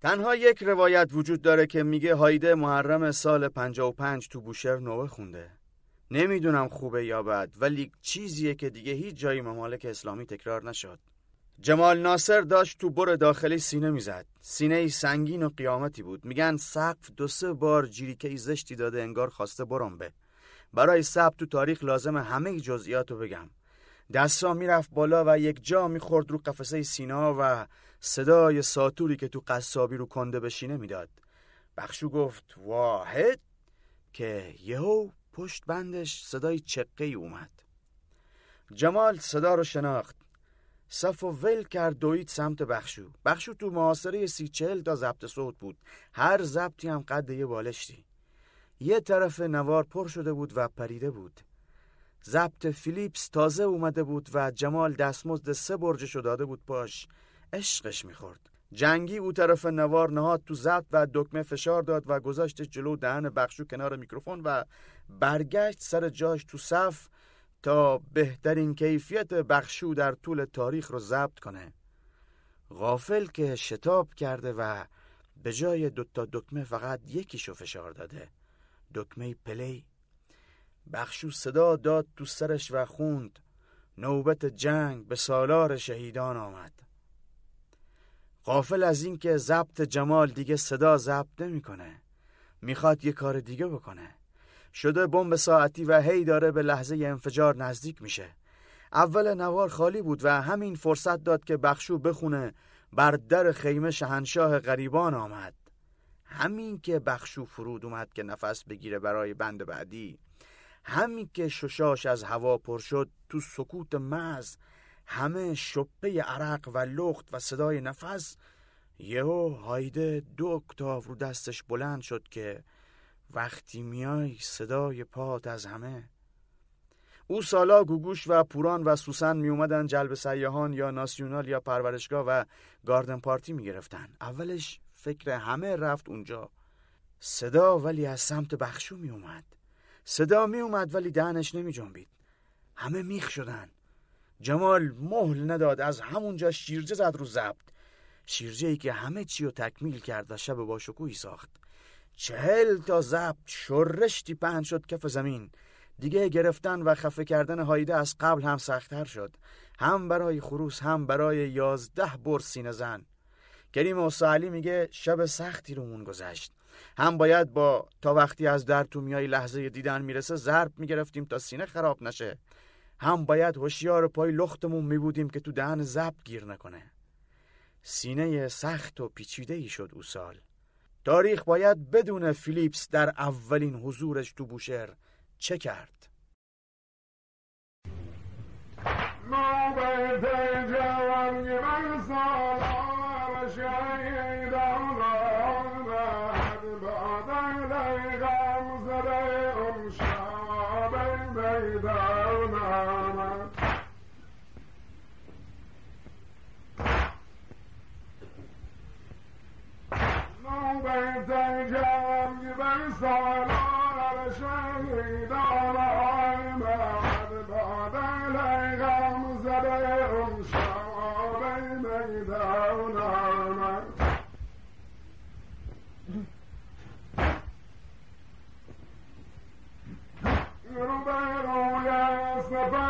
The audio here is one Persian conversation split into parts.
تنها یک روایت وجود داره که میگه هایده محرم سال 55 تو بوشهر نوه خونده. نمی‌دونم خوبه یا بد ولی چیزیه که دیگه هیچ جایی ممالک اسلامی تکرار نشد. جمال ناصر داشت تو بر داخلی سینه می‌زد. سینه سنگین و قیامتی بود. میگن سقف دو سه بار جیریکه زشتی داده انگار خواسته برم به برای ثبت تو تاریخ لازم همه جزئیات رو بگم. دستا می‌رفت بالا و یک جا می‌خورد رو قفسه سینا و صدای ساتوری که تو قصابی رو کنده بشینه می‌داد. بخشو گفت واحد؟ که یهو پشت بندش صدای چقه اومد. جمال صدا رو شناخت. صف و ول کرد دوید سمت بخشو. بخشو تو معاصره سی چهل تا ضبط صوت بود. هر ضبطی هم قد یه بالشتی. یه طرف نوار پر شده بود و پریده بود. ضبط فیلیپس تازه اومده بود و جمال دستمزد سه برجشو داده بود پاش. عشقش می‌خورد. جنگی او طرف نوار نهاد تو ضبط و دکمه فشار داد و گذاشت جلو دهن بخشو کنار میکروفون و برگشت سر جاش تو صف تا بهترین کیفیت بخشو در طول تاریخ رو ضبط کنه. غافل که شتاب کرده و به جای دوتا دکمه فقط یکیشو فشار داده. دکمه پلی. بخشو صدا داد تو سرش و خوند. نوبت جنگ به سالار شهیدان آمد. غافل از اینکه ضبط جمال دیگه صدا ضبط نمی‌کنه. می‌خواد یه کار دیگه بکنه. شده بمب ساعتی و هی داره به لحظه انفجار نزدیک میشه. اول نوار خالی بود و همین فرصت داد که بخشو بخونه بر در خیمه شهنشاه غریبان آمد. همین که بخشو فرود اومد که نفس بگیره برای بند بعدی. همین که ششاش از هوا پر شد تو سکوت مز همه شپه عرق و لخت و صدای نفس یهو هایده دو اکتاف رو دستش بلند شد که وقتی میای صدای پات از همه. او سالا گوگوش و پوران و سوسن می اومدن جلب سیاهان یا ناسیونال یا پرورشگاه و گاردن پارتی می گرفتن. اولش فکر همه رفت اونجا. صدا ولی از سمت بخشو می اومد صدا می اومد ولی دهنش نمی جنبید همه میخ شدن. جمال مهل نداد از همونجا شیرجه زد رو زبط شیرجه ای که همه چی رو تکمیل کرد و شب با شکوهی ساخت. چهل تا زبط شرشتی پهن شد کف زمین. دیگه گرفتن و خفه کردن هایده از قبل هم سختتر شد. هم برای خروس هم برای یازده بر سینه زن. کریم مصعلی میگه شب سختی رومون گذشت. هم باید با تا وقتی از در تو میای لحظه دیدن می‌رسه ضرب می‌گرفتیم تا سینه خراب نشه. هم باید هوشیار پای لختمون می بودیم که تو دهن زب گیر نکنه. سینه سخت و پیچیده ای شد او سال. تاریخ باید بدون فیلیپس در اولین حضورش تو بوشهر چه کرد؟ بيتجام برسال على شهيد على عيما قد بعد إليها مزرع شعبي ميدان عمر ربيع يا سبا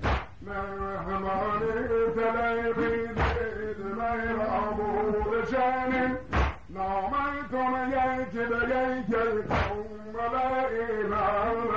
bore jani na man kuma yanki da yankin the la'ina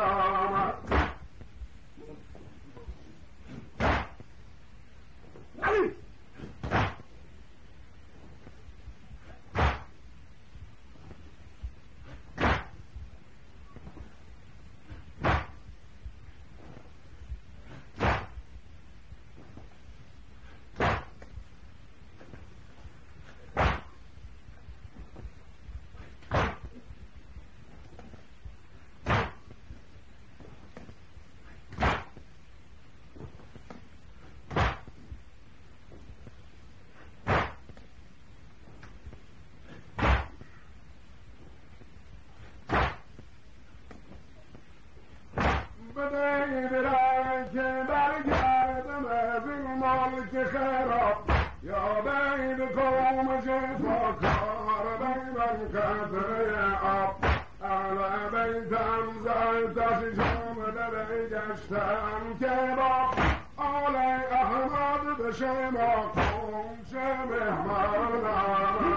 يا بين قوم جفكار بين كثر يا أب على بيت أمزلت شجوم لدي جشتان كباب علي أحمد بشمقكم شبه مرنان